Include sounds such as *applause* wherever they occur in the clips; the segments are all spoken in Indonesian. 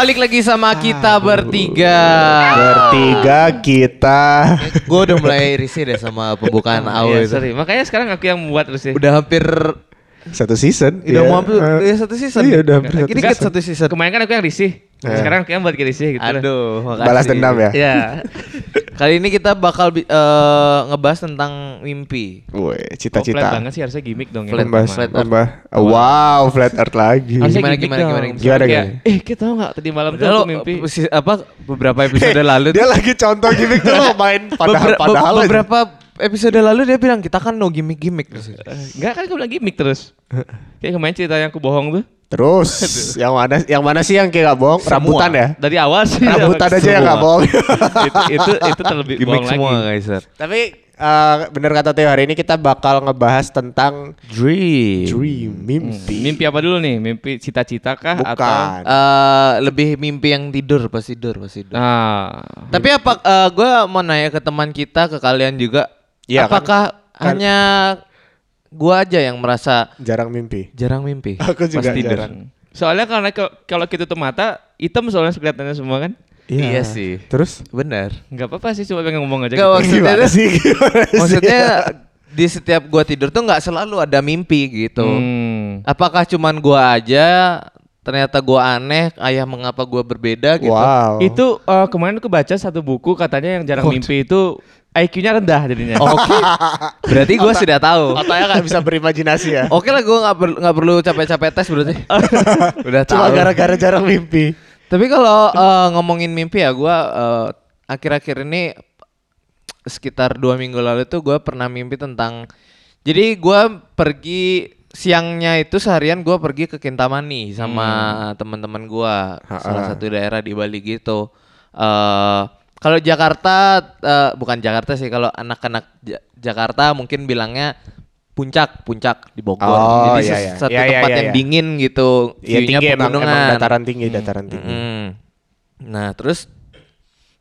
Balik lagi sama kita bertiga. Bertiga kita. Gue udah mulai risih deh sama pembukaan AO Iya, sorry. Makanya sekarang aku yang membuat ya. Udah hampir Satu season. udah Iya. mau hampir udah satu season. Iya udah hampir satu season. satu season. Kemarin kan aku yang risih. Eh. Sekarang aku yang buat risih gitu. Aduh, makasih. Balas dendam ya. Iya. *laughs* Kali ini kita bakal eh, ngebahas tentang mimpi. Woi, Oh, flat cita-cita. banget sih harusnya gimmick dong ya. Flat Membahas, Flat Earth. membahas. Wow, flat earth lagi. Harusnya Gimana, gimana, dong. gimana, gimana? Kayak, Gimana, Eh, kita tahu nggak tadi malam tuh aku lo, mimpi. eh, si- apa beberapa *laughs* episode lalu Dia lagi contoh gimmick tuh lo *laughs* main padahal Beber- be- beberapa episode lalu dia bilang kita kan no gimmick-gimmick. Eh, Enggak kan aku bilang gimmick terus. *laughs* Kayak kemarin cerita yang aku bohong tuh. Terus yang mana yang mana sih yang kayak gak bohong? Semua. Rambutan ya? Dari awal sih. Rambutan aja yang gak Semua. bohong. *laughs* itu itu itu terlebih bohong semua lagi. guys. sir. Tapi eh, bener kata Theo hari ini kita bakal ngebahas tentang Dream. dream, Hmm, mimpi. Mimpi apa dulu nih? Mimpi cita-cita kah atau Bukan. Eh, lebih mimpi yang tidur pas tidur pas tidur. Nah, Tapi apa gue mau nanya ke teman kita ke kalian juga. Kan- apakah kan- hanya gua aja yang merasa Jarang mimpi. jarang mimpi *laughs* Aku juga pas tidur? jarang. soalnya karena ke- kalau kita tuh mata hitam soalnya kelihatannya semua kan. Iya sih. Terus? Benar. Nggak apa-apa sih cuma pengen ngomong aja. Gak gitu. maksudnya Gimana sih? *laughs* Gimana sih? maksudnya di setiap gua tidur tuh nggak selalu ada mimpi gitu. Hmm. Apakah cuman gua aja ternyata gua aneh, ayah mengapa gua berbeda gitu. Wow. Itu eh, kemarin aku baca satu buku katanya yang jarang Oh. mimpi itu IQ-nya rendah jadinya. Oke. *laughs* Berarti gua sudah tahu. Otaknya gak bisa berimajinasi ya. Oke lah, gue nggak perlu nggak perlu capek-capek tes berarti. *laughs* Udah tahu. Cuma gara-gara jarang mimpi. Tapi kalau eh, ngomongin mimpi ya, gue akhir-akhir ini sekitar dua minggu lalu tuh gue pernah mimpi tentang. Jadi gue pergi siangnya itu seharian gue pergi ke Kintamani sama teman-teman gue salah satu daerah di Bali gitu. eh kalau Jakarta eh, bukan Jakarta sih kalau anak-anak Ja- Jakarta mungkin bilangnya puncak puncak di Bogor. Oh, Jadi iya, iya. satu Iya, iya, tempat iya, yang iya. dingin gitu. Iya tinggi emang, emang pegunungan. dataran tinggi, dataran tinggi. Mm. Nah terus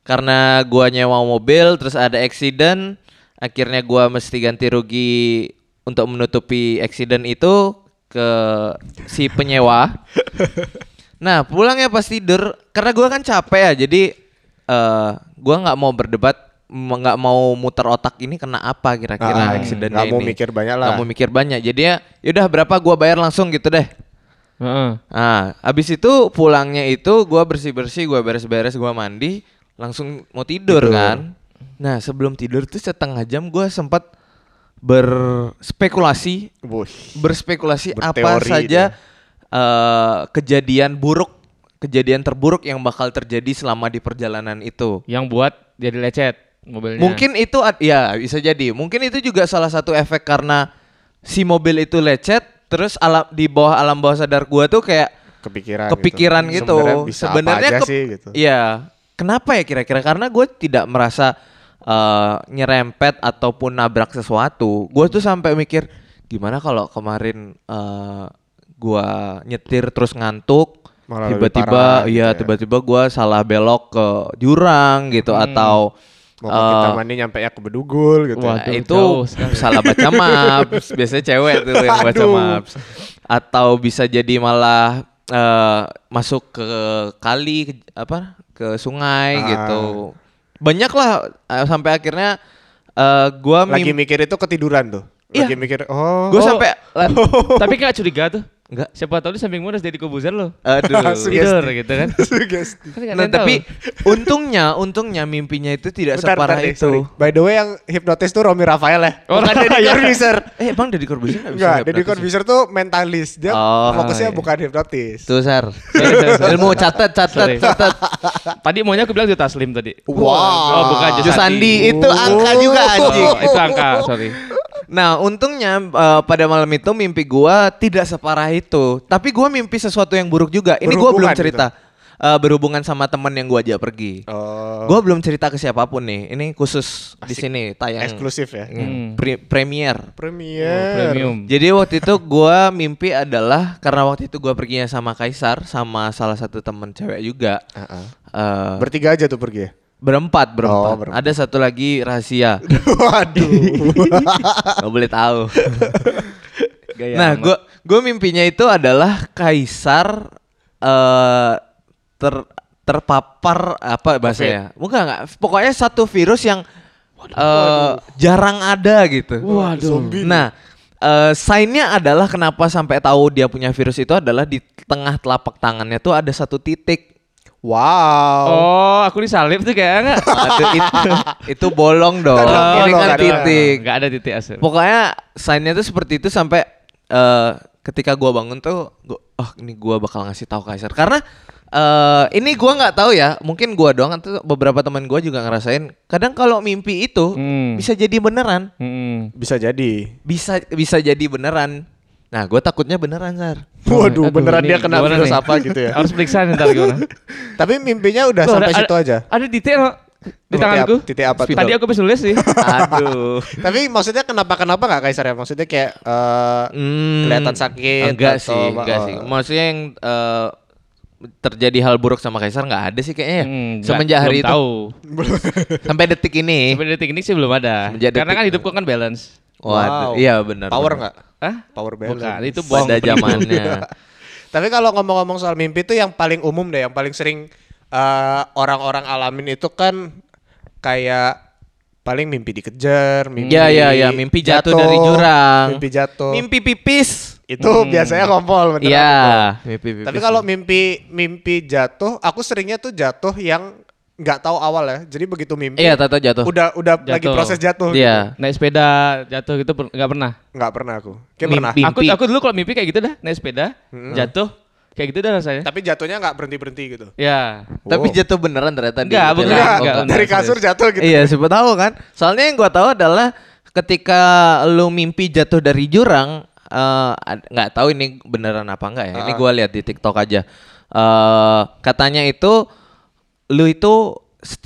karena gua nyewa mobil terus ada accident, akhirnya gua mesti ganti rugi untuk menutupi accident itu ke si penyewa. *laughs* nah pulangnya pas tidur karena gua kan capek ya jadi eh gua nggak mau berdebat nggak mau muter otak ini kena apa kira-kira Ah, accidentnya nggak mau mikir banyak lah. Nggak mau mikir banyak jadi ya yaudah berapa gua bayar langsung gitu deh Heeh. Nah, habis itu pulangnya itu gua bersih-bersih, gua beres-beres, gua mandi, langsung mau tidur Betul. kan. Nah, sebelum tidur tuh setengah jam gua sempat berspekulasi, Wush. berspekulasi apa Berteori saja eh, kejadian buruk, kejadian terburuk yang bakal terjadi selama di perjalanan itu. Yang buat jadi lecet mobilnya. Mungkin itu ya bisa jadi. Mungkin itu juga salah satu efek karena si mobil itu lecet, terus alam di bawah alam bawah sadar gua tuh kayak kepikiran kepikiran gitu. Sebenarnya bisa Sebenarnya ke- sih gitu. Iya. Kenapa ya kira-kira? Karena gue tidak merasa eh, nyerempet ataupun nabrak sesuatu. Gue tuh sampai mikir gimana kalau kemarin eh, gua nyetir terus ngantuk, tiba-tiba parah gitu iya ya. tiba-tiba gua salah belok ke jurang gitu atau Mau ke kita eh, mandi nyampe ya ke bedugul gitu. Wah, Nah, Waduh, itu salah baca maps. *laughs* Biasanya cewek tuh yang baca Aduh. maps. Atau bisa jadi malah eh, masuk ke kali ke, apa ke sungai Ah. gitu. Banyak lah eh, sampai akhirnya eh, gua Lagi mim- mikir itu ketiduran tuh. Iya. Lagi mikir oh. gua Oh. sampai *laughs* Tapi nggak curiga tuh. Enggak Siapa tahu di sampingmu ada Deddy Kobuzer lo. aduh. *laughs* Tidur gitu kan. *laughs* Sugesti. Kan Nah, tahu. tapi untungnya untungnya mimpinya itu tidak Bentar, separah bentar itu. sorry. By the way yang hipnotis tuh Romi Rafael ya. Oh, bukan Deddy iya. Corbuzier. Eh, Bang Deddy Corbuzier nggak bisa Enggak, Deddy ya? Corbuzier tuh mentalis. Dia Oh, fokusnya iya. bukan hipnotis. Tuh, Sar. Sorry, sorry, sorry. Ilmu catat, catat, catat. Tadi maunya aku bilang Jota Slim tadi. Wow. Oh, bukan Jus Andi itu angka juga anjing. Oh, itu angka, sorry. Nah, untungnya eh, pada malam itu mimpi gua tidak separah itu. Tapi gua mimpi sesuatu yang buruk juga. Ini gua belum Berhubungan cerita. Eh, berhubungan sama teman yang gua ajak pergi. Oh. Gua belum cerita ke siapa pun nih. Ini khusus di sini tayang eksklusif ya. Hmm, pre- premier. Premier. Premium. Jadi waktu itu gua mimpi adalah karena waktu itu gua perginya sama Kaisar sama salah satu teman cewek juga. Heeh. Eh, Bertiga aja tuh pergi ya. Berempat, berempat. Oh, berempat. Ada satu lagi rahasia. *laughs* Waduh. *laughs* Gak boleh tahu. Gaya nah, gue gue mimpinya itu adalah kaisar eh ter terpapar apa bahasanya? Bukan nggak? Pokoknya satu virus yang eh, jarang ada gitu. Waduh. Nah, eh sign-nya adalah kenapa sampai tahu dia punya virus itu adalah di tengah telapak tangannya tuh ada satu titik. Wow. Oh, aku disalib tuh kayak enggak. *laughs* Itu, itu bolong dong. Ada Ini kan ada. titik. Enggak ada titik asal. Pokoknya sign-nya tuh seperti itu sampai eh ketika gua bangun tuh gua, oh ini gua bakal ngasih tahu Kaiser karena eh ini gua nggak tahu ya, mungkin gua doang atau beberapa teman gua juga ngerasain. Kadang kalau mimpi itu Hmm. bisa jadi beneran, Mm-mm. Bisa jadi. bisa bisa jadi beneran. Nah, gua takutnya beneran, Sar. Waduh, Aduh, beneran ini dia kena virus nih? apa gitu ya. Harus periksa nih ntar gimana. *laughs* Tapi mimpinya udah Tuh, sampai ada- situ aja. Ada loh di tanganku. titik apa tuh? Tadi aku habis nulis sih. *laughs* Aduh. Tapi maksudnya kenapa kenapa nggak Kaisar ya? Maksudnya kayak eh, Hmm, Kelihatan sakit Enggak atau sih, enggak Oh. sih. Maksudnya yang eh, terjadi hal buruk sama Kaisar nggak ada sih kayaknya ya. Hmm, Semenjak hari belum itu tahu. *laughs* sampai detik ini. Sampai detik ini sih belum ada. Semenjak Karena detik- kan hidupku kan balance. Waduh, Wow. iya benar. power nggak? Hah? Power balance. Bukan, itu bohong. Pada zamannya. *laughs* Tapi kalau ngomong-ngomong soal mimpi itu yang paling umum deh, yang paling sering eh, orang-orang alamin itu kan kayak paling mimpi dikejar, mimpi Iya, iya, iya, mimpi jatuh dari jurang. mimpi jatuh. Mimpi pipis. itu biasanya kompol beneran. Iya, mimpi pipis. Tapi kalau mimpi mimpi jatuh, aku seringnya tuh jatuh yang nggak tahu awal ya. Jadi begitu mimpi, Iya, tato jatuh. udah udah lagi Jatuh. proses jatuh. Iya. Naik sepeda jatuh gitu per- nggak pernah. Gitu. Nggak pernah aku. Kayak Mimpi. pernah. Aku aku dulu kalau mimpi kayak gitu dah, naik sepeda, jatuh, kayak gitu dah rasanya. Tapi jatuhnya nggak berhenti berhenti gitu. Ya. Tapi Oh. jatuh beneran ternyata di Enggak, bukan. Enggak, enggak, dari enggak, kasur jatuh gitu. Iya, siapa tahu kan. Soalnya yang gua tahu adalah ketika lu mimpi jatuh dari jurang, eh, nggak tahu ini beneran apa enggak ya. Ini Ah. gua lihat di TikTok aja. Eh, katanya itu lu itu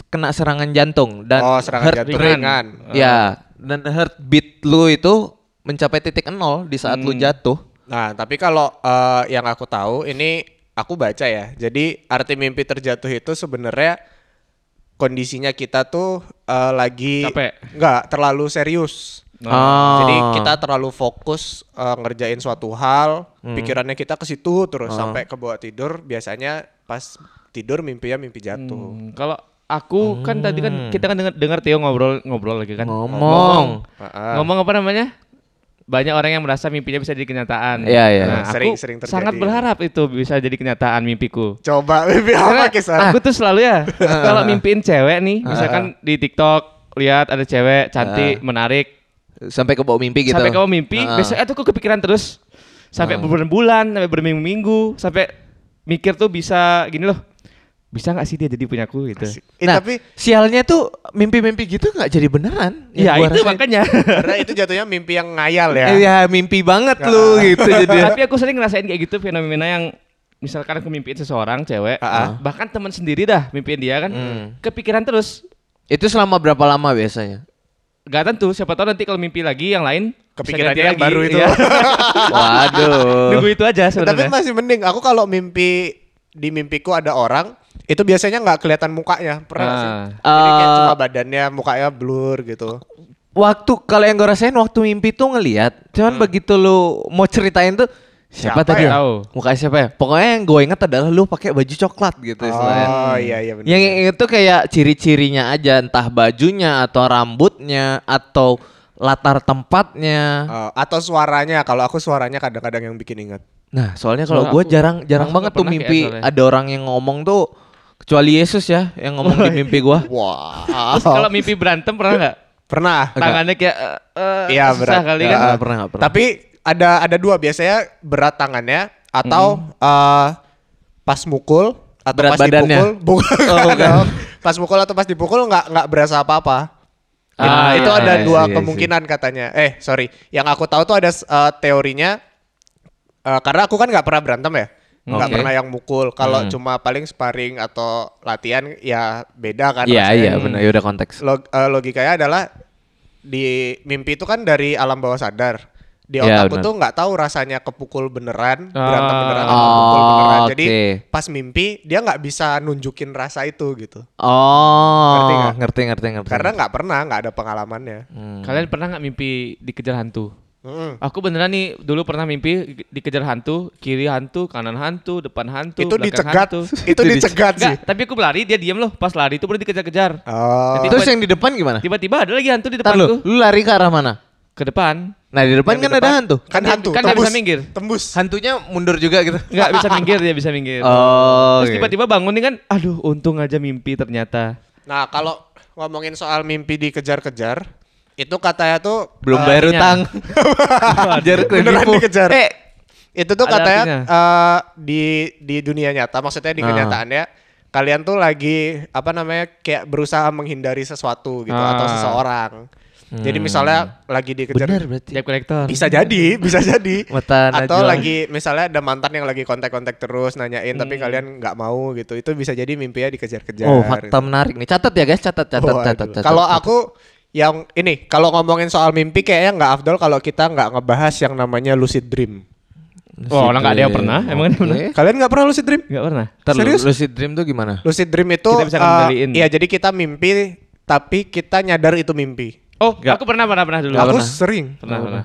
kena serangan jantung dan oh, serangan heart jantung rate- ringan. Ya, dan heartbeat lu itu mencapai titik nol di saat lu jatuh. Nah, tapi kalau eh, yang aku tahu ini aku baca ya. Jadi arti mimpi terjatuh itu sebenarnya kondisinya kita tuh eh, lagi Capek. nggak terlalu serius. Oh. Jadi kita terlalu fokus eh, ngerjain suatu hal, Hmm. pikirannya kita ke situ terus Oh. sampai ke bawah tidur. Biasanya pas tidur mimpinya mimpi jatuh. Hmm, kalau aku kan tadi kan kita kan dengar dengar Tio ngobrol ngobrol lagi kan. Ngomong. Ngomong apa namanya? Banyak orang yang merasa mimpinya bisa jadi kenyataan. Iya, iya. Nah, Sering- aku sering terjadi. sangat berharap itu bisa jadi kenyataan mimpiku. Coba *laughs* mimpi Karena apa kisah? aku tuh selalu ya kalau mimpiin cewek nih, misalkan di TikTok lihat ada cewek cantik, menarik, Sampai ke bawah mimpi gitu. sampai kamu mimpi, Ah. besok itu aku kepikiran terus sampai berbulan-bulan, sampai berminggu-minggu, sampai mikir tuh bisa gini loh, bisa nggak sih dia jadi punyaku gitu? Eh, nah, tapi sialnya tuh mimpi-mimpi gitu nggak jadi beneran. Ya gua itu rasain. makanya. karena itu jatuhnya mimpi yang ngayal ya. Eh, ya mimpi banget lu gitu jadi. Tapi aku sering ngerasain kayak gitu fenomena yang misalkan aku mimpiin seseorang cewek, Ah, ah. bahkan teman sendiri dah mimpiin dia kan, Hmm. kepikiran terus. Itu selama berapa lama biasanya? Gak tentu, siapa tahu nanti kalau mimpi lagi yang lain Kepikiran yang baru itu. iya. *laughs* Waduh. Nunggu itu aja Tapi sebenarnya. masih mending. Aku kalau mimpi di mimpiku ada orang, itu biasanya nggak kelihatan mukanya. Pernah nggak sih? Ah. Jadi kayak Eh, cuma badannya, mukanya blur gitu. Waktu kalau yang gue rasain waktu mimpi tuh ngelihat, cuman begitu lu mau ceritain tuh siapa, Siapa tadi? ya? ya? Mukanya siapa ya? Pokoknya yang gue inget adalah lu pakai baju coklat gitu istilahnya. Oh iya iya benar. Yang itu kayak ciri-cirinya aja, entah bajunya atau rambutnya atau latar tempatnya. Eh, atau suaranya. Kalau aku suaranya kadang-kadang yang bikin ingat. Nah, soalnya kalau gue jarang jarang banget tuh mimpi ada orang yang ngomong tuh kecuali Yesus ya yang ngomong di mimpi gue. Wah. Terus kalau mimpi berantem pernah nggak? Pernah. Tangannya kayak eh, Iya susah berat. kali kan. Nggak pernah, nggak pernah. Tapi ada ada dua biasanya berat tangannya atau eh, pas mukul atau Berat pas badannya? dipukul. *laughs* Bukan. Oh, bukan. *laughs* pas mukul atau pas dipukul nggak nggak berasa apa-apa. Ah, itu iya, ada iya, dua iya, iya. kemungkinan katanya. Eh sorry, yang aku tahu tuh ada eh, teorinya. eh, karena aku kan nggak pernah berantem ya, nggak Oke. pernah yang mukul. Kalau Hmm. cuma paling sparring atau latihan ya beda kan. Iya iya benar ya udah konteks. Log- eh, logikanya adalah di mimpi itu kan dari alam bawah sadar. Di Iya, otakku benar. tuh nggak tahu rasanya kepukul beneran, Ah. berantem beneran atau Oh, pukul beneran. Jadi pas mimpi dia nggak bisa nunjukin rasa itu gitu. Oh, Ngerti nggak? ngerti ngerti ngerti. Karena nggak pernah, nggak ada pengalamannya. Hmm. Kalian pernah nggak mimpi dikejar hantu? Mm. Aku beneran nih dulu pernah mimpi dikejar hantu, kiri hantu, kanan hantu, depan hantu, Itu belakang dicegat. hantu. *laughs* Itu dicegat sih. Enggak, tapi aku berlari, dia diam loh. Pas lari itu baru dikejar-kejar. Oh. Terus yang di depan gimana? Tiba-tiba ada lagi hantu di lu, depanku. lu lari ke arah mana? Ke depan. Nah di depan Yang kan di ada depan. hantu. Kan Kan hantu. kan tembus. bisa minggir. Tembus. Hantunya mundur juga gitu. *laughs* Enggak bisa minggir dia bisa minggir. Oh. Terus oke. tiba-tiba bangun nih kan, aduh untung aja mimpi ternyata. Nah, kalau ngomongin soal mimpi dikejar-kejar, itu katanya tuh belum eh, bayar artinya. utang. *laughs* Kejar Beneran dikejar. Eh, itu tuh Ada katanya artinya. eh, di di dunia nyata, maksudnya di Ah. kenyataannya kalian tuh lagi apa namanya kayak berusaha menghindari sesuatu gitu Ah. atau seseorang. Jadi misalnya lagi dikejar bener berarti. Debt collector. bisa jadi, bisa jadi. *laughs* Mata Atau Najwa. lagi misalnya ada mantan yang lagi kontak-kontak terus nanyain tapi kalian nggak mau gitu. Itu bisa jadi mimpinya dikejar-kejar. Oh, fakta menarik nih. Catat ya guys, catat, catat, Waduh. catat, catat. Kalau catat. aku yang ini kalau ngomongin soal mimpi kayaknya nggak afdol kalau kita nggak ngebahas yang namanya lucid dream. Oh, orang nggak ada yang pernah? Emang ada yang pernah? Kalian nggak pernah lucid dream? Enggak pernah. Ntar Serius? lucid dream tuh gimana? Lucid dream itu Kita bisa ngendaliin. Iya, jadi kita mimpi tapi kita nyadar itu mimpi. Oh, Nggak. aku pernah pernah pernah dulu. Nggak aku pernah. sering. Pernah, pernah.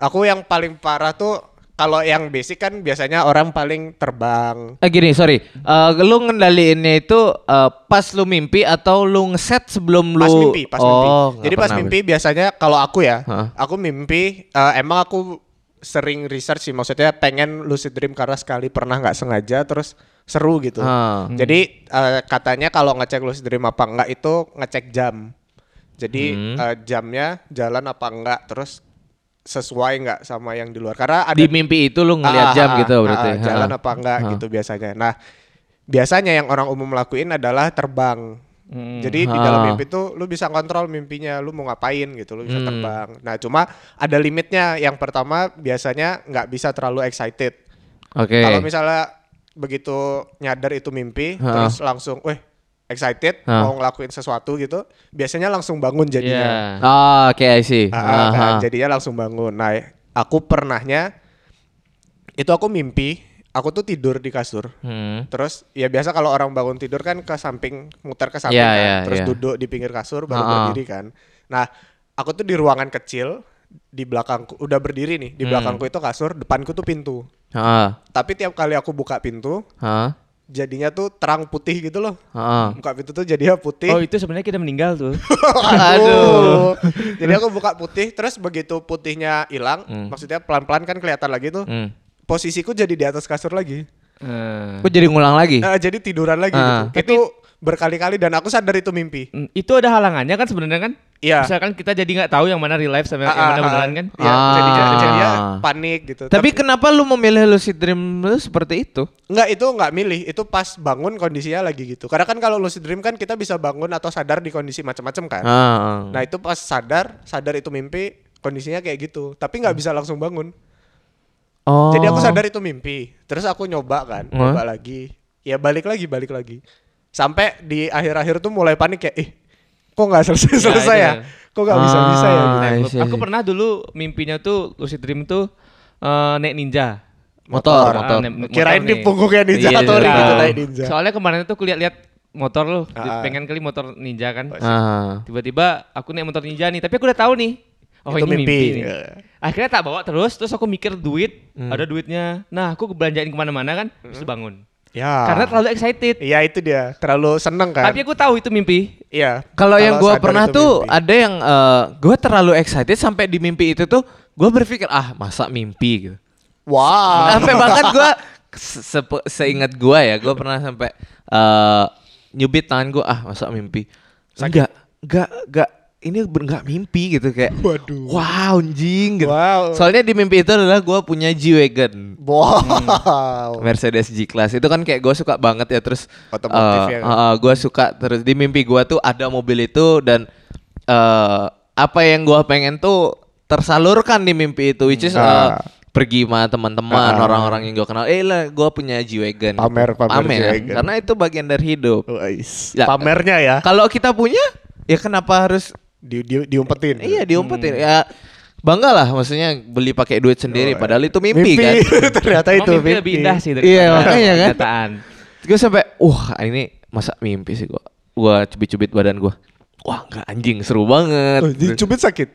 Aku yang paling parah tuh kalau yang basic kan biasanya orang paling terbang. Eh gini, sorry. Eh lu ngendaliinnya itu eh, pas lu mimpi atau lu ngeset sebelum lu Pas mimpi, pas mimpi. Oh, nggak Jadi pas mimpi biasanya kalau aku ya, Hah? aku mimpi eh, emang aku sering research sih maksudnya pengen lucid dream karena sekali pernah nggak sengaja terus seru gitu. Ah. Jadi eh, katanya kalau ngecek lucid dream apa enggak itu ngecek jam. Jadi Hmm. eh, jamnya jalan apa enggak terus sesuai nggak sama yang di luar karena ada Di mimpi itu lu ngeliat Ah, jam ah, gitu ah, berarti. ah, jalan Ah. apa enggak Ah. gitu biasanya. Nah, biasanya yang orang umum lakuin adalah terbang. Hmm. Jadi di Ah. dalam mimpi tuh lu bisa kontrol mimpinya, lu mau ngapain gitu, lu bisa Hmm. terbang. Nah, cuma ada limitnya. Yang pertama biasanya nggak bisa terlalu excited. Oke. Kalau misalnya begitu nyadar itu mimpi, Ha. terus langsung, weh excited Ha. mau ngelakuin sesuatu gitu, biasanya langsung bangun Iya. jadinya. Oh, oke I see. Ah, ah, Ah, nah, ah. jadinya langsung bangun. Nah, aku pernahnya itu aku mimpi, aku tuh tidur di kasur. Hmm. Terus ya biasa kalau orang bangun tidur kan ke samping, muter ke samping Iya, kan, iya, terus iya. duduk di pinggir kasur baru Ha-ha. berdiri kan. Nah, aku tuh di ruangan kecil di belakangku udah berdiri nih, di Hmm. belakangku itu kasur, depanku tuh pintu. Ah, Tapi tiap kali aku buka pintu, ah, jadinya tuh terang putih gitu loh. ah. Buka pintu tuh jadinya putih. Oh, itu sebenarnya kita meninggal tuh. *laughs* Aduh. Jadi aku buka putih, terus begitu putihnya hilang, Hmm. maksudnya pelan-pelan kan kelihatan lagi tuh. Hmm. Posisiku jadi di atas kasur lagi. Eh, Kok jadi ngulang lagi? Nah, jadi tiduran lagi Ah. gitu. Itu berkali-kali dan aku sadar itu mimpi. mm, itu ada halangannya kan sebenarnya kan? Iya. Misalkan kita jadi nggak tahu yang mana real life sama yang Ah, mana ah, beneran ah. kan? Iya, Ah. jadi jadinya panik gitu. Tapi kenapa lu memilih lucid dream lu seperti itu? Enggak itu enggak milih, itu pas bangun kondisinya lagi gitu. Karena kan kalau lucid dream kan kita bisa bangun atau sadar di kondisi macam-macam kan. Ah. Nah, itu pas sadar, sadar itu mimpi, kondisinya kayak gitu. Tapi nggak bisa langsung bangun. Oh. Jadi aku sadar itu mimpi. Terus aku nyoba kan, Hah? nyoba lagi. Ya balik lagi, balik lagi. Sampai di akhir-akhir tuh mulai panik kayak, ih, kok nggak selesai-selesai ya? itu. Kok nggak bisa-bisa ya? Ah, gitu. Aku pernah dulu mimpinya tuh lucid dream tuh eh, naik ninja. motor, Motor. motor. Ah, naik- motor Kirain di punggungnya ninja Iya, atau iya. gitu Ah. naik ninja. Soalnya kemarin itu aku lihat-lihat motor loh, Ah. pengen kali motor ninja kan. Ah. Tiba-tiba aku naik motor ninja nih, tapi aku udah tahu nih. Oh Itu ini mimpi. mimpi. nih. Iya. Akhirnya tak bawa terus, terus aku mikir duit, Hmm. ada duitnya. Nah aku belanjain ke mana-mana kan, terus bangun. Ya. Karena terlalu excited. Iya itu dia, terlalu seneng kan? Tapi aku tahu itu mimpi. Iya. Kalau yang gua sadar pernah tuh mimpi. ada yang eh, gua terlalu excited sampai di mimpi itu tuh gua berpikir ah masa mimpi gitu. Wow. Sampai bahkan gua *laughs* se- sepe- seingat gua ya, gua pernah sampai eh nyubit tangan gua ah masa mimpi. Enggak, enggak, enggak ini enggak mimpi gitu kayak. Waduh. Wow, anjing gitu. Wow. Soalnya di mimpi itu adalah gua punya G-Wagon. Wow. Mercedes G-Class itu kan kayak gue suka banget ya terus Otomotif eh, ya kan? eh, gue suka terus di mimpi gue tuh ada mobil itu dan eh apa yang gue pengen tuh tersalurkan di mimpi itu which is Ah. pergi sama teman-teman Ah. orang-orang yang gue kenal eh lah gue punya G-Wagon Pamer, pamer G-Wagon. karena itu bagian dari hidup. Ya. Pamernya ya. kalau kita punya ya kenapa harus Di, di, diumpetin. iya diumpetin ya bangga lah maksudnya beli pakai duit sendiri Oh, padahal itu mimpi, kan *laughs* Ternyata itu mimpi lebih indah sih Iya, makanya kan. kenyataan. gue sampai wah ini masa mimpi sih gua gua cubit-cubit badan gua wah nggak anjing seru banget Oh, dicubit sakit.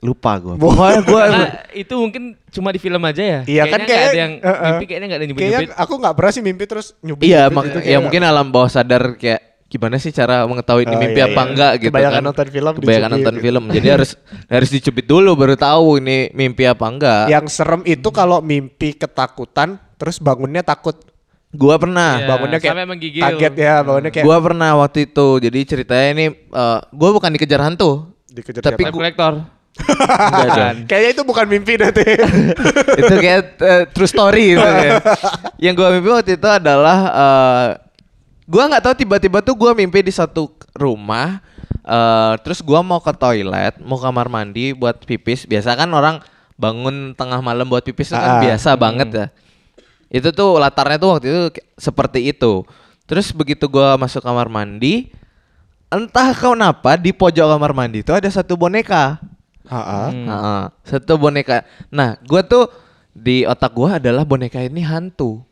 lupa gue. Wah. Pokoknya gue Karena itu mungkin cuma di film aja ya. Iya kan Kayaknya nggak kayak- ada yang uh-uh. mimpi kayaknya nggak ada yang Kayaknya nyubit-nyubit. aku nggak pernah sih mimpi terus nyubit. Iya, gitu, mak- gitu, ya mungkin alam bawah sadar kayak gimana sih cara mengetahui ini Oh, mimpi iya, apa iya. enggak gitu Kebanyakan kan. nonton film, Kebanyakan dicubit nonton gitu. film. Jadi *laughs* harus harus dicubit dulu baru tahu ini mimpi apa enggak. Yang serem itu kalau mimpi ketakutan terus bangunnya takut. Gua pernah. Iya, bangunnya kayak sampai menggigil. kaget ya, bangunnya kayak Gua pernah waktu itu. Jadi ceritanya ini eh, gua bukan dikejar hantu. dikejar tapi. Enggak dong. Kayaknya itu bukan mimpi nanti. itu kayak eh, true story gitu ya. *laughs* Yang gua mimpi waktu itu adalah eh gua nggak tahu tiba-tiba tuh gua mimpi di satu rumah eh terus gua mau ke toilet, mau kamar mandi buat pipis. Biasa kan orang bangun tengah malam buat pipis itu Ah. kan biasa banget ya. Itu tuh latarnya tuh waktu itu kayak seperti itu. Terus begitu gua masuk kamar mandi, entah kenapa di pojok kamar mandi itu ada satu boneka. Heeh. Hmm. Heeh, satu boneka. Nah, gua tuh di otak gua adalah boneka ini hantu.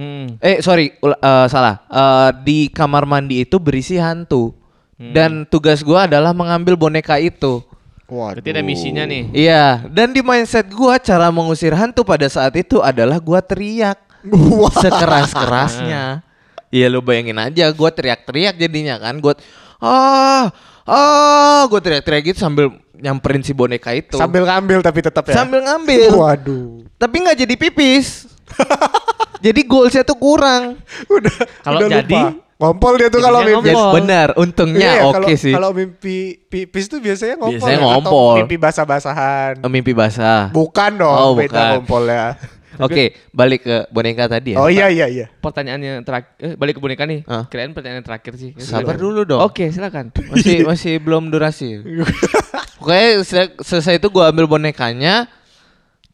Hmm. Eh, sorry, eh, salah. Eh, di kamar mandi itu berisi hantu. Dan tugas gua adalah mengambil boneka itu. Waduh. Berarti ada misinya nih. Iya, dan di mindset gua cara mengusir hantu pada saat itu adalah gua teriak Wah. sekeras-kerasnya. Iya lu bayangin aja gua teriak-teriak jadinya kan. Gua ah ah gua teriak-teriak gitu sambil nyamperin si boneka itu. Sambil ngambil tapi tetap ya. Sambil ngambil. Waduh. Tapi nggak jadi pipis. *laughs* jadi goalsnya tuh kurang. *laughs* Udah. Kalau udah jadi, lupa. ngompol dia tuh kalau mimpi. ngompol. Jadi benar, untungnya Iya, oke kalau- sih. Kalau mimpi pipis tuh biasanya ngompol. Biasanya ya? Atau ngompol. mimpi basah-basahan. Oh, mimpi basah. Bukan dong, Oh, beda bukan. ngompol ya. *laughs* Oke, balik ke boneka tadi ya. Oh iya iya iya. Pertanyaannya terakhir, eh, balik ke boneka nih. Ah. Kirain pertanyaan terakhir sih. Sabar dulu dong. Oke, silakan. Masih masih belum durasi. *laughs* Pokoknya sel- selesai itu gua ambil bonekanya.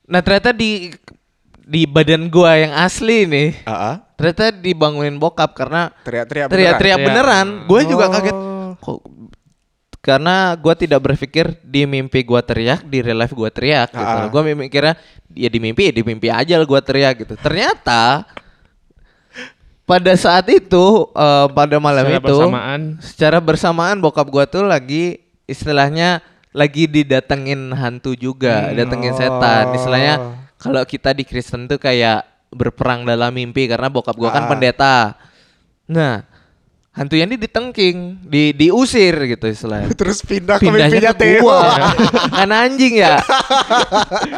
Nah, ternyata di di badan gua yang asli nih, Heeh. ternyata dibangunin bokap karena Teriak-teriak teriak-teriak beneran. beneran. Gue juga kaget. Oh. Kok karena gua tidak berpikir di mimpi gua teriak, di real life gua teriak gitu. Ah. Gue mikirnya ya di mimpi ya di mimpi aja lah gua teriak gitu. Ternyata pada saat itu eh, pada malam Secara itu bersamaan. secara bersamaan bokap gua tuh lagi istilahnya lagi didatengin hantu juga, datengin setan. Istilahnya kalau kita di Kristen tuh kayak berperang dalam mimpi karena bokap gua kan Ah. pendeta. Nah, hantunya ini ditengking, di diusir gitu istilahnya. *laughs* Terus pindah ke Pindahnya mimpinya ke Theo. gua. *laughs* kan anjing ya.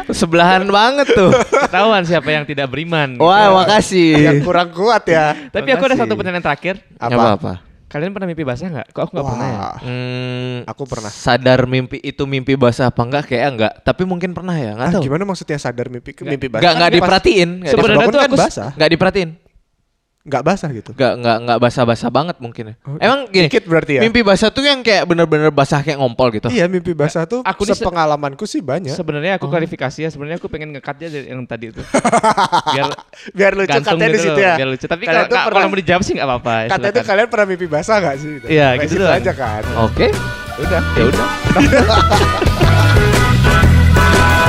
Sebelahan banget tuh. Ketahuan siapa yang tidak beriman. gitu. Wah, Yang makasih. kurang kuat ya. Tapi aku ada Makasih. satu pertanyaan terakhir. Apa apa? Kalian pernah mimpi basah nggak? Kok aku nggak pernah ya? Hmm, Aku pernah. Sadar mimpi itu mimpi basah apa enggak kayak enggak, tapi mungkin pernah ya, enggak Ah, tahu. gimana maksudnya sadar mimpi ke mimpi basah? Enggak enggak Kan pas- diperhatiin. Nggak Sebenarnya tuh kan aku basah. Enggak diperhatiin. Enggak basah gitu. Enggak enggak enggak basah-basah banget mungkin ya. Oh, Emang gini. dikit berarti ya? Mimpi basah tuh yang kayak bener-bener basah kayak ngompol gitu. Iya mimpi basah tuh Aku sepengalamanku sih banyak. Sebenarnya Oh. aku klarifikasi ya. Sebenarnya aku pengen ngekat aja dari yang tadi itu. *laughs* Biar Biar lucu katanya di gitu situ loh, ya. Biar lucu. Tapi Kalian kalau tuh kalau pernah- mau dijawab sih nggak apa-apa. ya, Katanya tuh kalian pernah mimpi basah gak sih? Iya, gitu doang. aja kan. Oke. Udah. Ya udah. *laughs* *laughs*